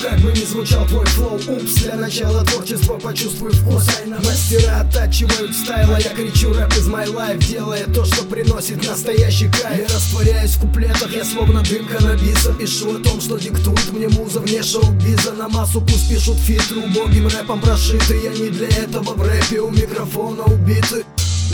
как бы ни звучал твой флоу. Упс, для начала творчества почувствуй вкус. Мастера оттачивают style, а я кричу рэп из my life Делая то, что приносит настоящий кайф. Я растворяюсь в куплетах, я словно дымка каннабиса Пишу о том, что диктует мне муза вне шоу-биза. На массу пусть пишут фитры, убогим рэпом прошиты. Я не для этого в рэпе у микрофона убиты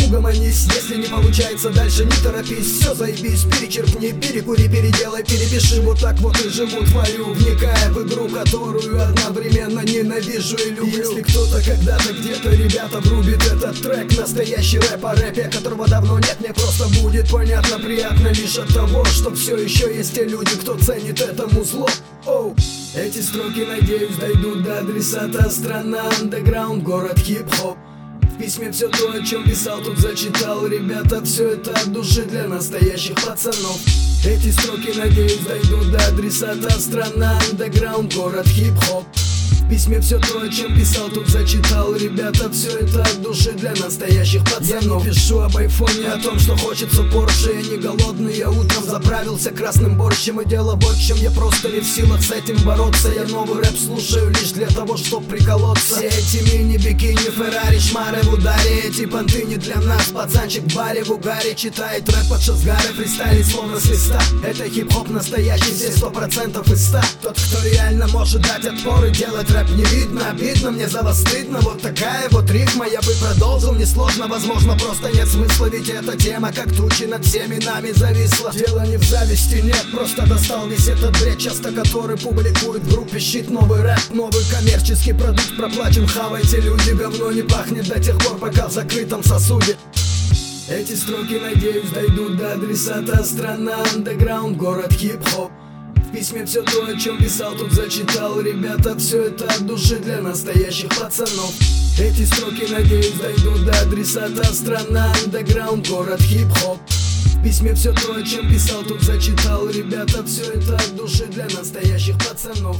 Угомонись, если не получается дальше не торопись. Все заебись, перечеркни, перекури, переделай, перепиши. Вот так вот и живу твою, вникая в игру, которую одновременно ненавижу и люблю. Если кто-то когда-то где-то, ребята, врубит этот трек Настоящий рэп о рэпе, которого давно нет, мне просто будет понятно Приятно лишь от того, что все еще есть те люди, кто ценит этому зло. Оу. Эти строки, надеюсь, дойдут до адресата. Страна, андеграунд, город хип-хоп в письме все то, о чем писал, тут зачитал. Ребята, все это от души для настоящих пацанов. Эти строки, надеюсь, дойдут до адресата. Страна, андеграунд, город хип-хоп в письме все то, о чем писал, тут зачитал. Ребята, все это от души для настоящих пацанов. Я не пишу об айфоне, о том, что хочется Порше Я не голодный, я утром заправился красным борщем. И дело вот чем, я просто не в силах с этим бороться. Я новый рэп слушаю лишь для того, чтоб приколоться. Все эти мини-бикини, Феррари, шмары в ударе. Эти понты не для нас, пацанчик в баре в угаре. Читает рэп под шазгары, фристайлит словно с листа Это хип-хоп настоящий, здесь сто процентов из ста. Тот, кто реально может дать отпор и делать рэп не видно Обидно, мне за вас стыдно. Вот такая вот рифма, я бы продолжил Несложно, возможно, просто нет смысла Ведь эта тема, как тучи над всеми нами зависла. Дело не в зависти, нет, просто достал весь этот бред. Часто который публикует в группе щит Новый рэп, новый коммерческий продукт Проплачен, хавайте, люди, говно не пахнет До тех пор, пока в закрытом сосуде. Эти строки, надеюсь, дойдут до адресата. Страна, андеграунд, город хип-хоп письме все то, о чем писал, тут зачитал. Ребята, все это от души для настоящих пацанов. Эти строки, надеюсь, дойдут до адресата. Страна, андеграунд, город хип-хоп. В письме все то, о чем писал, тут зачитал. Ребята, все это от души для настоящих пацанов